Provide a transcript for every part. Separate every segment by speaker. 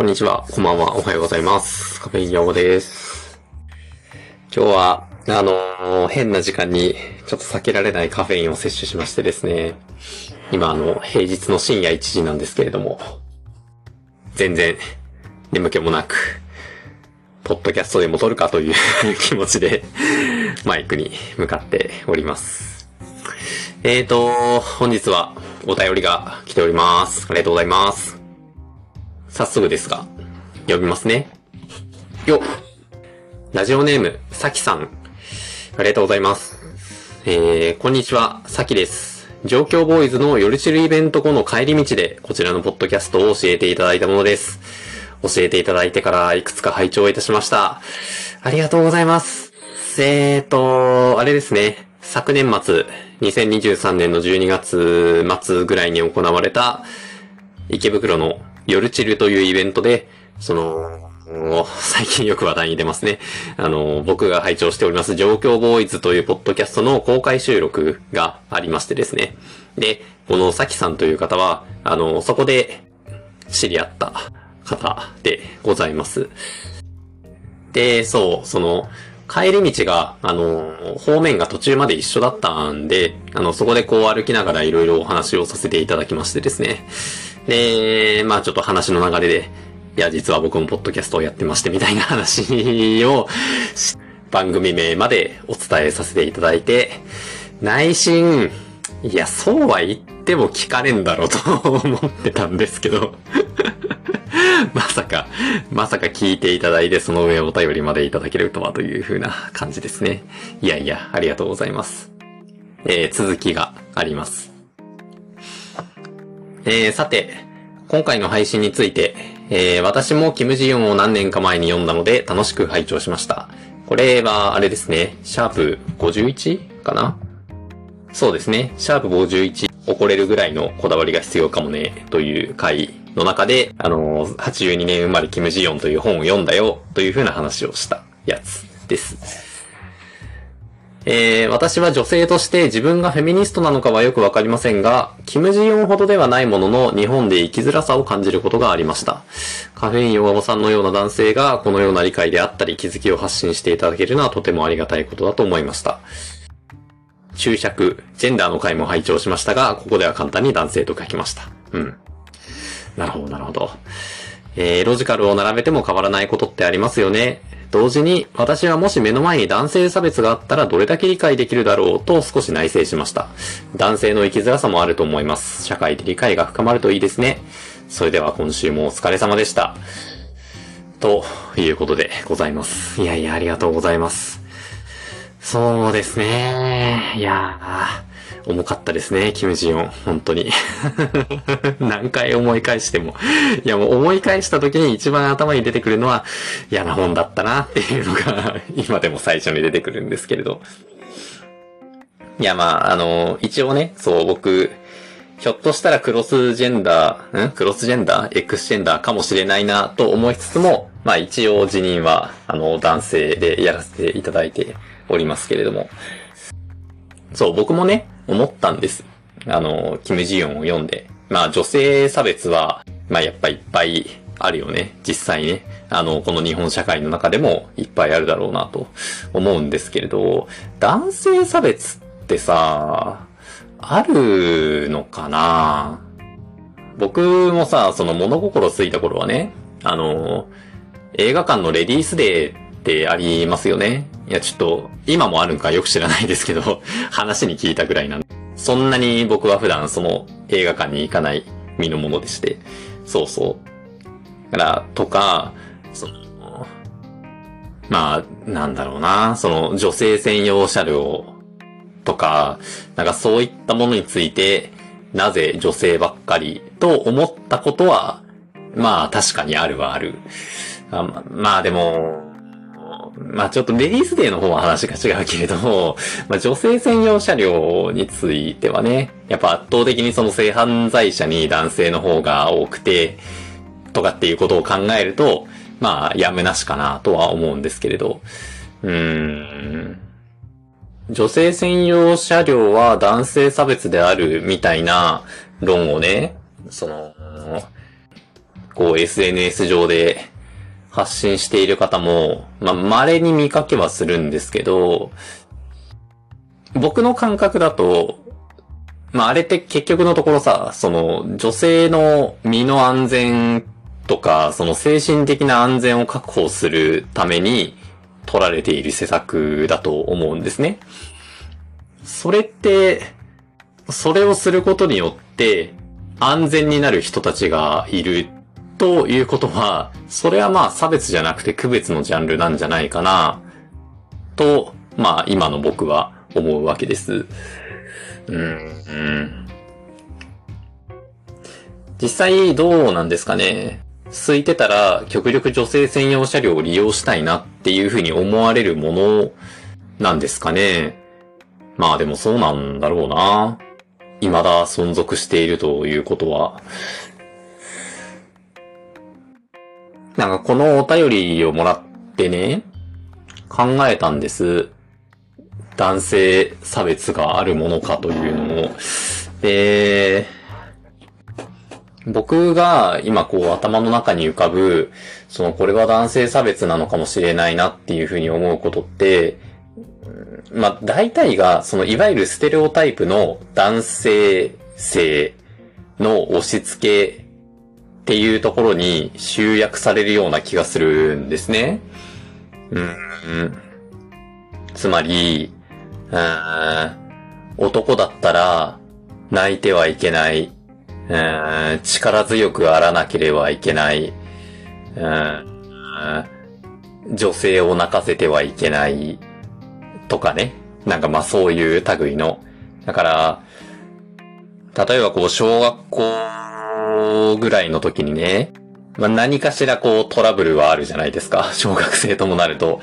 Speaker 1: こんにちは、こんばんは、おはようございます。カフェインヤオです。今日は、あのー変な時間に、ちょっと避けられないカフェインを摂取しましてですね、今あの、平日の深夜1時なんですけれども、全然、眠気もなく、ポッドキャストでも撮るかという 気持ちで、マイクに向かっております。えーと、本日はお便りが来ております。ありがとうございます。早速ですが、読みますね。よっラジオネーム、さきさん。ありがとうございます。えー、こんにちは、さきです。状況ボーイズの夜チルイベント後の帰り道で、こちらのポッドキャストを教えていただいたものです。教えていただいてから、いくつか拝聴いたしました。ありがとうございます。えーと、あれですね。昨年末、2023年の12月末ぐらいに行われた、池袋の夜チルというイベントで、その、最近よく話題に出ますね。あの、僕が拝聴しております、状況ボーイズというポッドキャストの公開収録がありましてですね。で、このさきさんという方は、あの、そこで知り合った方でございます。で、そう、その、帰り道が、あの、方面が途中まで一緒だったんで、あの、そこでこう歩きながらいろいろお話をさせていただきましてですね。で、まあちょっと話の流れで、いや、実は僕もポッドキャストをやってましてみたいな話を、番組名までお伝えさせていただいて、内心、いや、そうは言っても聞かれんだろうと思ってたんですけど、まさか、まさか聞いていただいて、その上お便りまでいただけるとはという風な感じですね。いやいや、ありがとうございます。えー、続きがあります。えー、さて、今回の配信について、えー、私もキムジヨンを何年か前に読んだので楽しく拝聴しました。これは、あれですね、シャープ 51? かな？そうですね、シャープ51怒れるぐらいのこだわりが必要かもね、という回の中で、あのー、82年生まれキムジヨンという本を読んだよ、という風な話をしたやつです。えー、私は女性として自分がフェミニストなのかはよくわかりませんが、キムジヨンほどではないものの日本で生きづらさを感じることがありました。カフェインヨガボさんのような男性がこのような理解であったり気づきを発信していただけるのはとてもありがたいことだと思いました。注釈、ジェンダーの回も拝聴しましたが、ここでは簡単に男性と書きました。うん。なるほど、なるほど。えー、ロジカルを並べても変わらないことってありますよね。同時に、私はもし目の前に男性差別があったらどれだけ理解できるだろうと少し内省しました。男性の生きづらさもあると思います。社会で理解が深まるといいですね。それでは今週もお疲れ様でした。ということでございます。いやいや、ありがとうございます。そうですね。いやー、重かったですね、キムジヨン。本当に。何回思い返しても。いや、もう思い返した時に一番頭に出てくるのは嫌な本だったなっていうのが 今でも最初に出てくるんですけれど。いや、まあ、あの、一応ね、そう、僕、ひょっとしたらクロスジェンダー、ん？クロスジェンダー ?X ジェンダーかもしれないなと思いつつも、まあ一応辞任は、あの、男性でやらせていただいておりますけれども。そう、僕もね、思ったんです。あの、キム・ジヨンを読んで。まあ女性差別は、まあやっぱいっぱいあるよね。実際ね。あの、この日本社会の中でもいっぱいあるだろうなと思うんですけれど、男性差別ってさ、あるのかな？僕もさ、その物心ついた頃はね、あの、映画館のレディースデーってありますよね。いや、ちょっと、今もあるんかよく知らないですけど、話に聞いたぐらいなんで。そんなに僕は普段その映画館に行かない身のものでして。そうそう。だから、とか、その、まあ、なんだろうな、その女性専用車両とか、なんかそういったものについて、なぜ女性ばっかりと思ったことは、まあ確かにあるはある。あままあでも、まあちょっとレディースデーの方は話が違うけれども、まあ女性専用車両についてはね、やっぱ圧倒的にその性犯罪者に男性の方が多くて、とかっていうことを考えると、まあやむなしかなとは思うんですけれど、うーん。女性専用車両は男性差別であるみたいな論をね、その、こう SNS 上で発信している方も、まあ、稀に見かけはするんですけど、僕の感覚だと、まあ、あれって結局のところさ、その、女性の身の安全とか、その精神的な安全を確保するために取られている施策だと思うんですね。それって、それをすることによって安全になる人たちがいるということは、それはまあ差別じゃなくて区別のジャンルなんじゃないかな、と、まあ今の僕は思うわけです。うん、実際どうなんですかね。空いてたら極力女性専用車両を利用したいなっていうふうに思われるものなんですかね。まあでもそうなんだろうな。未だ存続しているということは。なんかこのお便りをもらってね、考えたんです。男性差別があるものかというのを。で、僕が今こう頭の中に浮かぶ、そのこれは男性差別なのかもしれないなっていうふうに思うことって、まあ大体がそのいわゆるステレオタイプの男性性の押し付けっていうところに集約されるような気がするんですね。うん。つまり、うん、男だったら泣いてはいけない。うん、力強くあらなければいけない。うん、女性を泣かせてはいけない。とかね。なんかまあそういう類の。だから、例えばこう小学校ぐらいの時にね、まあ何かしらこうトラブルはあるじゃないですか。小学生ともなると。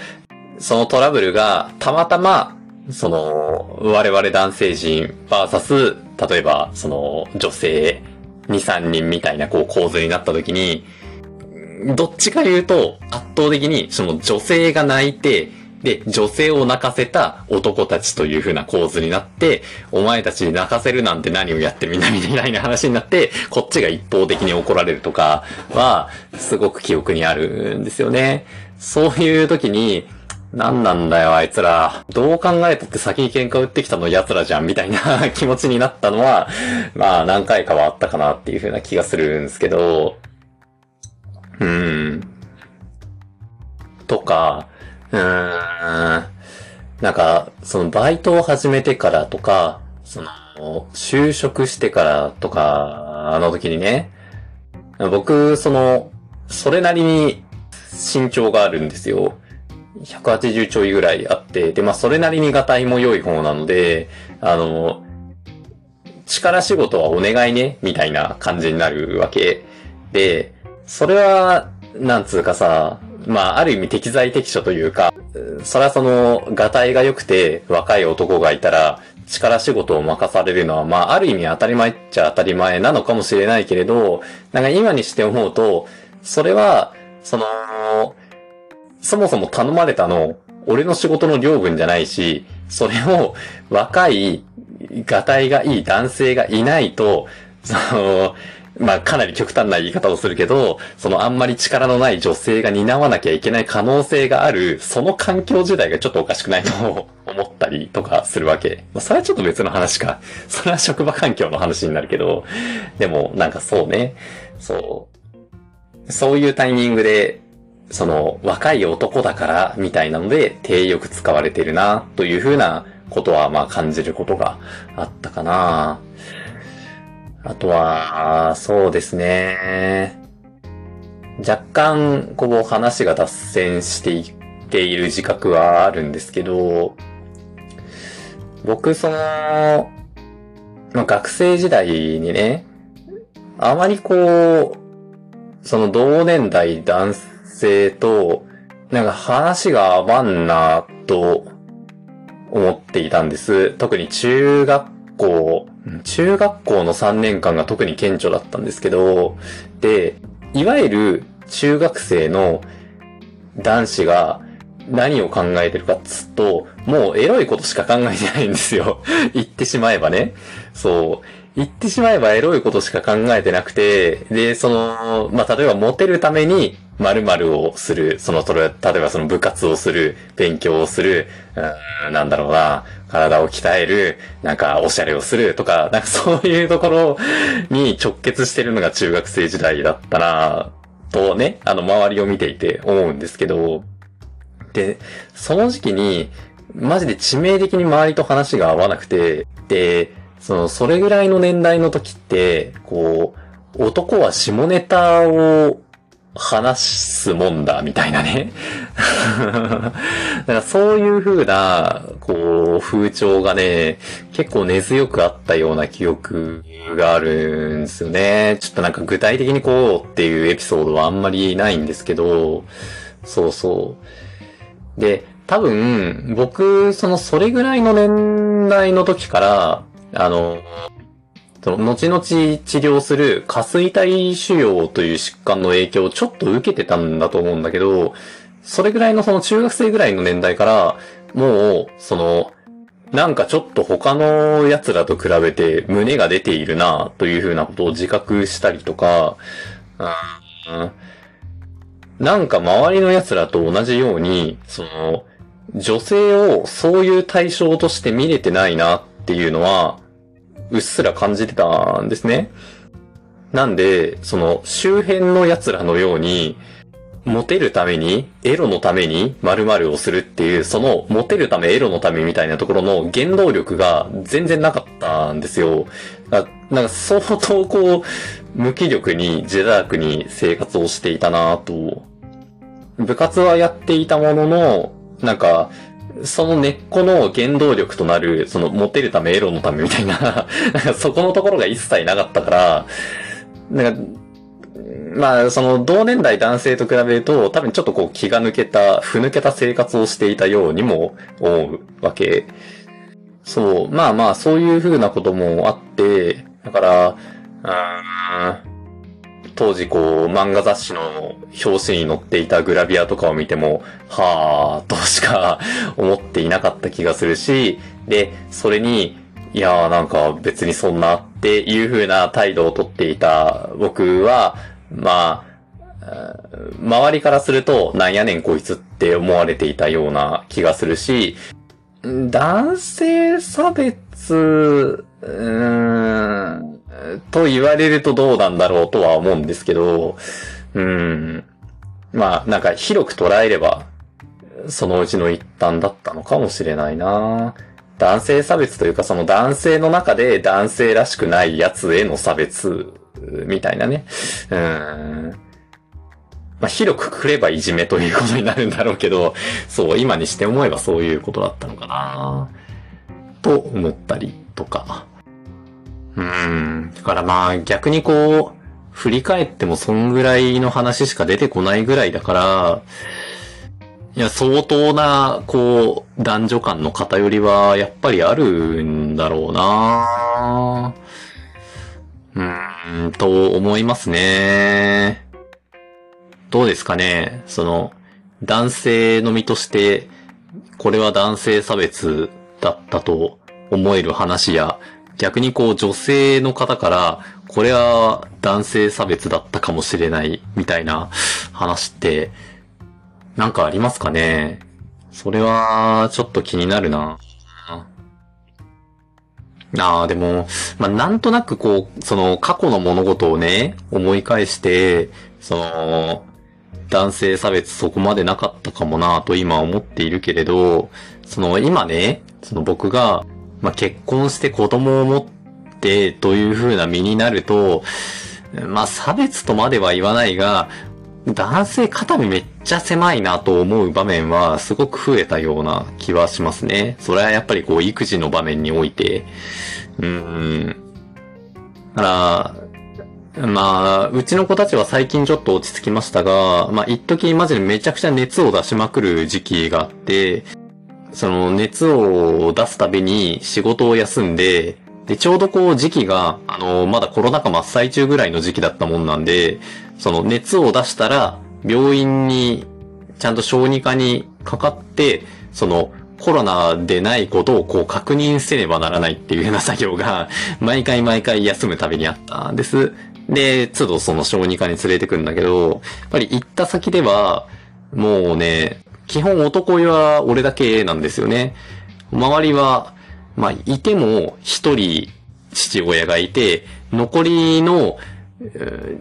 Speaker 1: そのトラブルがたまたまその、我々男性陣バーサス、例えば、その、女性2、3人みたいなこう構図になった時に、どっちか言うと、圧倒的に、その女性が泣いて、で、女性を泣かせた男たちという風な構図になって、お前たちに泣かせるなんて何をやってみんなみたいな話になって、こっちが一方的に怒られるとかは、すごく記憶にあるんですよね。そういう時に、何なんだよ、あいつら。どう考えたって先に喧嘩売ってきたの奴らじゃん、みたいな 気持ちになったのは、まあ何回かはあったかなっていう風な気がするんですけど、うーん。とか、うん。なんか、そのバイトを始めてからとか、その、就職してからとか、あの時にね、僕、その、それなりに身長があるんですよ。180ちょいぐらいあって、で、まあ、それなりにガタイも良い方なので、あの、力仕事はお願いね、みたいな感じになるわけ。で、それは、なんつうかさ、まあ、ある意味適材適所というか、それはその、ガタイが良くて若い男がいたら、力仕事を任されるのは、まあ、ある意味当たり前っちゃ当たり前なのかもしれないけれど、なんか今にして思うと、それは、その、そもそも頼まれたの、俺の仕事の領分じゃないし、それを若い、がたいがいい男性がいないと、その、まあ、かなり極端な言い方をするけど、そのあんまり力のない女性が担わなきゃいけない可能性がある、その環境自体がちょっとおかしくないと思ったりとかするわけ。まあ、それはちょっと別の話か。それは職場環境の話になるけど、でもなんかそうね、そう。そういうタイミングで、その、若い男だから、みたいなので、手よく使われてるな、というふうなことは、まあ感じることがあったかな。あとは、そうですね。若干、こう話が脱線していっている自覚はあるんですけど、僕、その、まあ、学生時代にね、あまりこう、その同年代男性と、なんか話が合わんなと思っていたんです。特に中学校、中学校の3年間が特に顕著だったんですけど、で、いわゆる中学生の男子が何を考えてるかっつうと、もうエロいことしか考えてないんですよ。言ってしまえばね。そう。言ってしまえばエロいことしか考えてなくて、で、その、まあ、例えばモテるために〇〇をする、その、例えばその部活をする、勉強をする、うん、なんだろうな、体を鍛える、なんかおしゃれをするとか、なんかそういうところに直結してるのが中学生時代だったなとね、あの周りを見ていて思うんですけど、で、その時期に、マジで致命的に周りと話が合わなくて、で、その、それぐらいの年代の時って、こう、男は下ネタを話すもんだ、みたいなね。だからそういう風な、こう、風潮がね、結構根強くあったような記憶があるんですよね。ちょっとなんか具体的にこうっていうエピソードはあんまりないんですけど、そうそう。で、多分、僕、その、それぐらいの年代の時から、あの、その、後々治療する下垂体腫瘍という疾患の影響をちょっと受けてたんだと思うんだけど、それぐらいのその中学生ぐらいの年代から、もう、その、なんかちょっと他の奴らと比べて胸が出ているなというふうなことを自覚したりとか、うん、なんか周りの奴らと同じように、その、女性をそういう対象として見れてないなっていうのは、うっすら感じてたんですね。なんで、その周辺の奴らのように、モテるために、エロのために〇〇をするっていう、そのモテるため、エロのためみたいなところの原動力が全然なかったんですよ。なんか相当こう、無気力に自堕落に生活をしていたなと。部活はやっていたものの、なんか、その根っこの原動力となる、そのモテるため、エロのためみたいな そこのところが一切なかったから、なんか、まあ、その同年代男性と比べると、多分ちょっとこう気が抜けた、ふぬけた生活をしていたようにも思うわけ。そう、まあまあ、そういう風なこともあって、だから、うーん当時こう、漫画雑誌の表紙に載っていたグラビアとかを見ても、はぁ、としか思っていなかった気がするし、で、それに、いやーなんか別にそんなっていう風な態度をとっていた僕は、まあ、周りからすると、なんやねんこいつって思われていたような気がするし、男性差別、うーん、と言われるとどうなんだろうとは思うんですけど、うん。まあ、なんか広く捉えれば、そのうちの一端だったのかもしれないな男性差別というかその男性の中で男性らしくないやつへの差別みたいなね。うん。まあ、広くくればいじめということになるんだろうけど、そう、今にして思えばそういうことだったのかなと思ったりとか。うん。だからまあ逆にこう、振り返ってもそんぐらいの話しか出てこないぐらいだから、いや、相当な、こう、男女間の偏りは、やっぱりあるんだろうなうーん、と思いますね。どうですかねその、男性の身として、これは男性差別だったと思える話や、逆にこう女性の方から、これは男性差別だったかもしれないみたいな話って、なんかありますかね？それは、ちょっと気になるな。ああ、でも、まあ、なんとなくこう、その過去の物事をね、思い返して、その、男性差別そこまでなかったかもなと今思っているけれど、その今ね、その僕がまあ、結婚して子供を持ってという風な身になると、まあ、差別とまでは言わないが、男性肩身めっちゃ狭いなと思う場面はすごく増えたような気はしますね。それはやっぱりこう育児の場面において。うーん。だから、まあ、うちの子たちは最近ちょっと落ち着きましたが、まあ、一時マジでめちゃくちゃ熱を出しまくる時期があって、その熱を出すたびに仕事を休んで、で、ちょうどこう時期が、あの、まだコロナ禍真っ最中ぐらいの時期だったもんなんで、その熱を出したら、病院にちゃんと小児科にかかって、その、コロナでないことをこう確認せねばならないっていうような作業が、毎回毎回休むたびにあったんです。で、都度その小児科に連れてくんだけど、やっぱり行った先では、もうね、基本男湯は俺だけなんですよね。周りは、まあ、いても一人父親がいて、残りの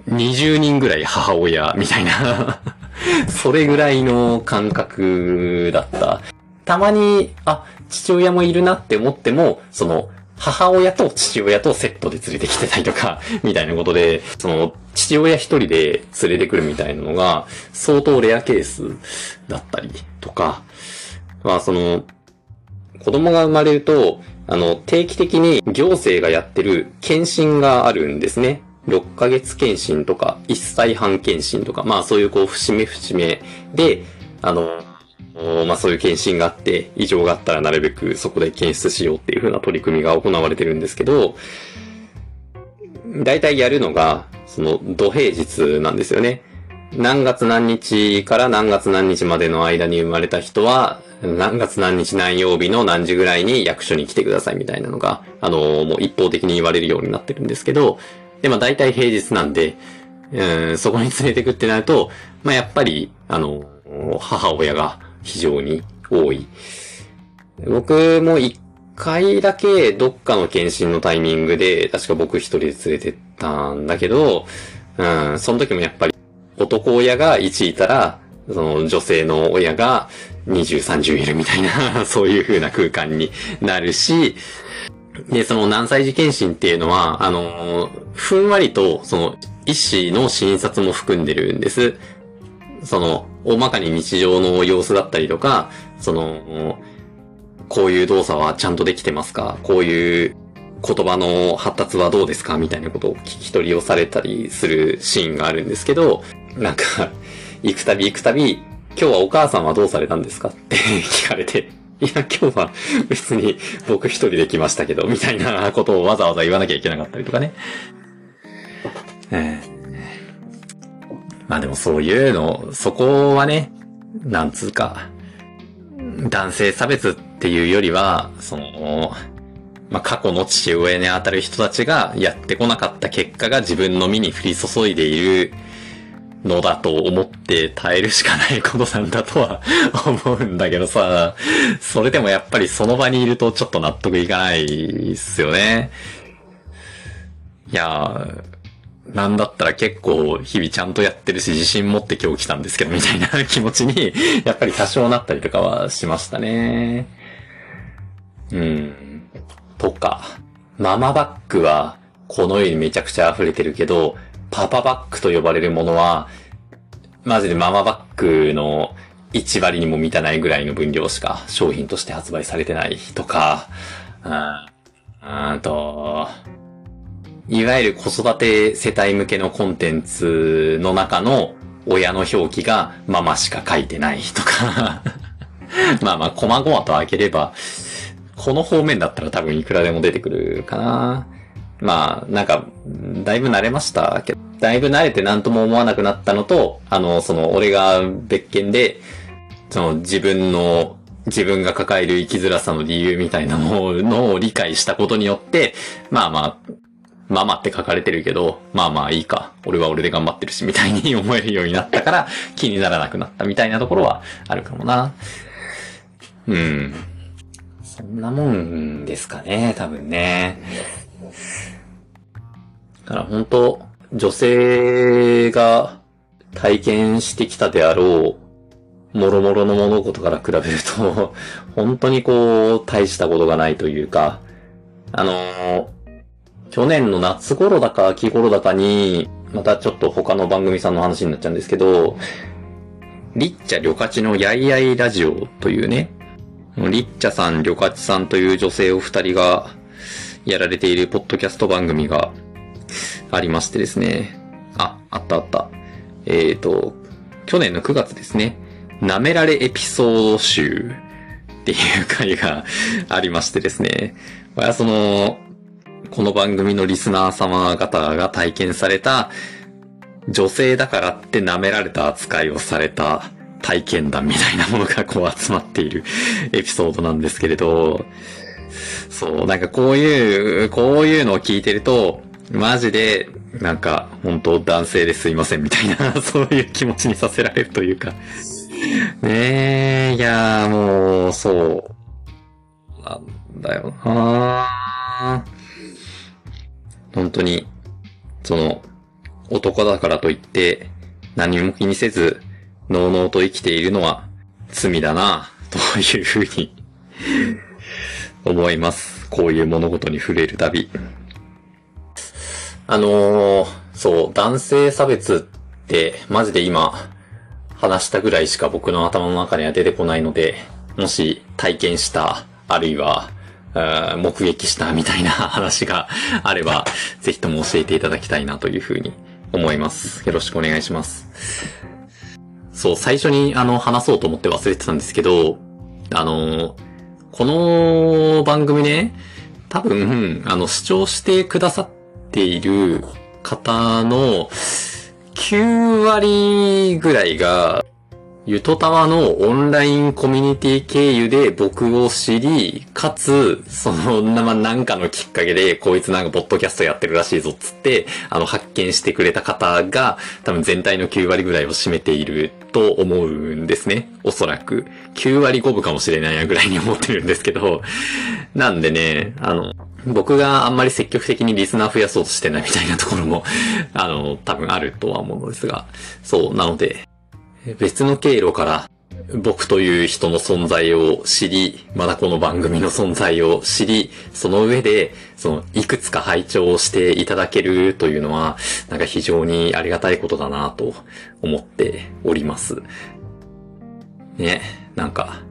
Speaker 1: 20人ぐらい母親みたいな それぐらいの感覚だった。たまに、あ、父親もいるなって思っても、その、母親と父親とセットで連れてきてたりとか、みたいなことで、その、父親一人で連れてくるみたいなのが、相当レアケースだったりとか、まあその、子供が生まれると、あの、定期的に行政がやってる検診があるんですね。6ヶ月検診とか、1歳半検診とか、まあそういうこう、節目節目で、あの、まあそういう検診があって、異常があったらなるべくそこで検出しようっていう風な取り組みが行われてるんですけど、大体やるのが、その、土平日なんですよね。何月何日から何月何日までの間に生まれた人は、何月何日何曜日の何時ぐらいに役所に来てくださいみたいなのが、あの、もう一方的に言われるようになってるんですけど、で、まあ大体平日なんで、うん、そこに連れてくってなると、まあやっぱり、あの、母親が非常に多い。僕も一回だけどっかの検診のタイミングで、確か僕一人で連れてったんだけど、うん、その時もやっぱり男親が1いたら、その女性の親が20、30いるみたいな そういう風な空間になるし、で、その何歳児検診っていうのは、あの、ふんわりと、その、医師の診察も含んでるんです。その、大まかに日常の様子だったりとか、その、こういう動作はちゃんとできてますか？こういう言葉の発達はどうですか？みたいなことを聞き取りをされたりするシーンがあるんですけど、なんか、行くたび行くたび、今日はお母さんはどうされたんですか？って聞かれて、いや、今日は別に僕一人で来ましたけど、みたいなことをわざわざ言わなきゃいけなかったりとかね。えー、まあでもそういうの、そこはね、なんつうか、男性差別っていうよりは、その、まあ、過去の父親に当たる人たちがやってこなかった結果が自分の身に降り注いでいるのだと思って耐えるしかないことなんだとは 思うんだけどさ、それでもやっぱりその場にいるとちょっと納得いかないっすよね。いやなんだったら結構日々ちゃんとやってるし自信持って今日来たんですけどみたいな 気持ちにやっぱり多少なったりとかはしましたね。うん。とか、ママバッグはこの世にめちゃくちゃ溢れてるけど、パパバッグと呼ばれるものは、マジでママバッグの1割にも満たないぐらいの分量しか商品として発売されてないとか、うん、あと、いわゆる子育て世帯向けのコンテンツの中の親の表記がママしか書いてないとか まあまあ、細々と開ければ、この方面だったら多分いくらでも出てくるかな。まあ、なんか、だいぶ慣れましたけど、だいぶ慣れて何とも思わなくなったのと、あの、その、俺が別件で、その、自分の、自分が抱える生きづらさの理由みたいなものを理解したことによって、まあまあ、ママって書かれてるけど、まあまあいいか。俺は俺で頑張ってるし、みたいに 思えるようになったから、気にならなくなったみたいなところはあるかもな。うん。そんなもんですかね、多分ね。だから本当、女性が体験してきたであろう、もろもろの物事から比べると、本当にこう、大したことがないというか、あの去年の夏頃だか秋頃だかに、またちょっと他の番組さんの話になっちゃうんですけど、リッチャ・リョカチのやいやいラジオというね、リッチャさん、リョカチさんという女性お二人がやられているポッドキャスト番組がありましてですね。あ、あったあった。えっ、ー、と、去年の9月ですね。舐められエピソード集っていう回がありましてですね。これはその、この番組のリスナー様方が体験された、女性だからって舐められた扱いをされた体験談みたいなものがこう集まっている エピソードなんですけれど、そう、なんかこういう、こういうのを聞いてると、マジで、なんか、本当男性ですいませんみたいな、そういう気持ちにさせられるというか。ねえ、いやもう、そう。なんだよな本当に、その、男だからといって、何も気にせず、のうのうと生きているのは罪だな、というふうに思います。こういう物事に触れるたび。あのー、そう、男性差別って、マジで今、話したぐらいしか僕の頭の中には出てこないので、もし体験した、あるいは、目撃したみたいな話があれば、ぜひとも教えていただきたいなというふうに思います。よろしくお願いします。そう、最初にあの話そうと思って忘れてたんですけど、あの、この番組ね、多分、あの、視聴してくださっている方の9割ぐらいが、ゆとたわのオンラインコミュニティ経由で僕を知り、かつ、その、ま、なんかのきっかけで、こいつなんかポッドキャストやってるらしいぞっつって、あの、発見してくれた方が、多分全体の9割ぐらいを占めていると思うんですね。おそらく。9割5分かもしれないやぐらいに思ってるんですけど、なんでね、あの、僕があんまり積極的にリスナー増やそうとしてないみたいなところも、あの、多分あるとは思うのですが、そう、なので、別の経路から僕という人の存在を知り、まだこの番組の存在を知り、その上で、その、いくつか拝聴していただけるというのは、なんか非常にありがたいことだなと思っております。ね、なんか、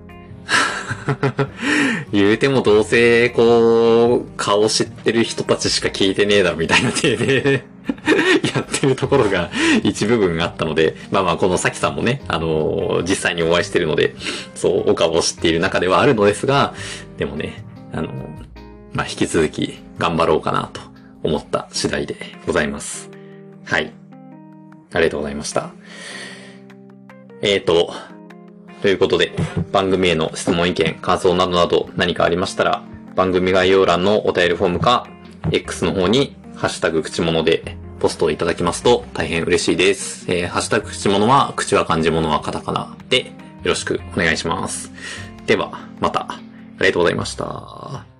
Speaker 1: 言うてもどうせ、こう、顔知ってる人たちしか聞いてねえだみたいな体で やってるところが一部分あったので、まあまあこのさきさんもね、あのー、実際にお会いしてるので、そう、お顔を知っている中ではあるのですが、でもね、あのー、まあ引き続き頑張ろうかなと思った次第でございます。はい。ありがとうございました。えーと、ということで、番組への質問意見、感想などなど何かありましたら、番組概要欄のお便りフォームか、X の方に、ハッシュタグ口物でポストをいただきますと大変嬉しいです。えー、ハッシュタグ口物は、口は漢字物はカタカナで、よろしくお願いします。では、また、ありがとうございました。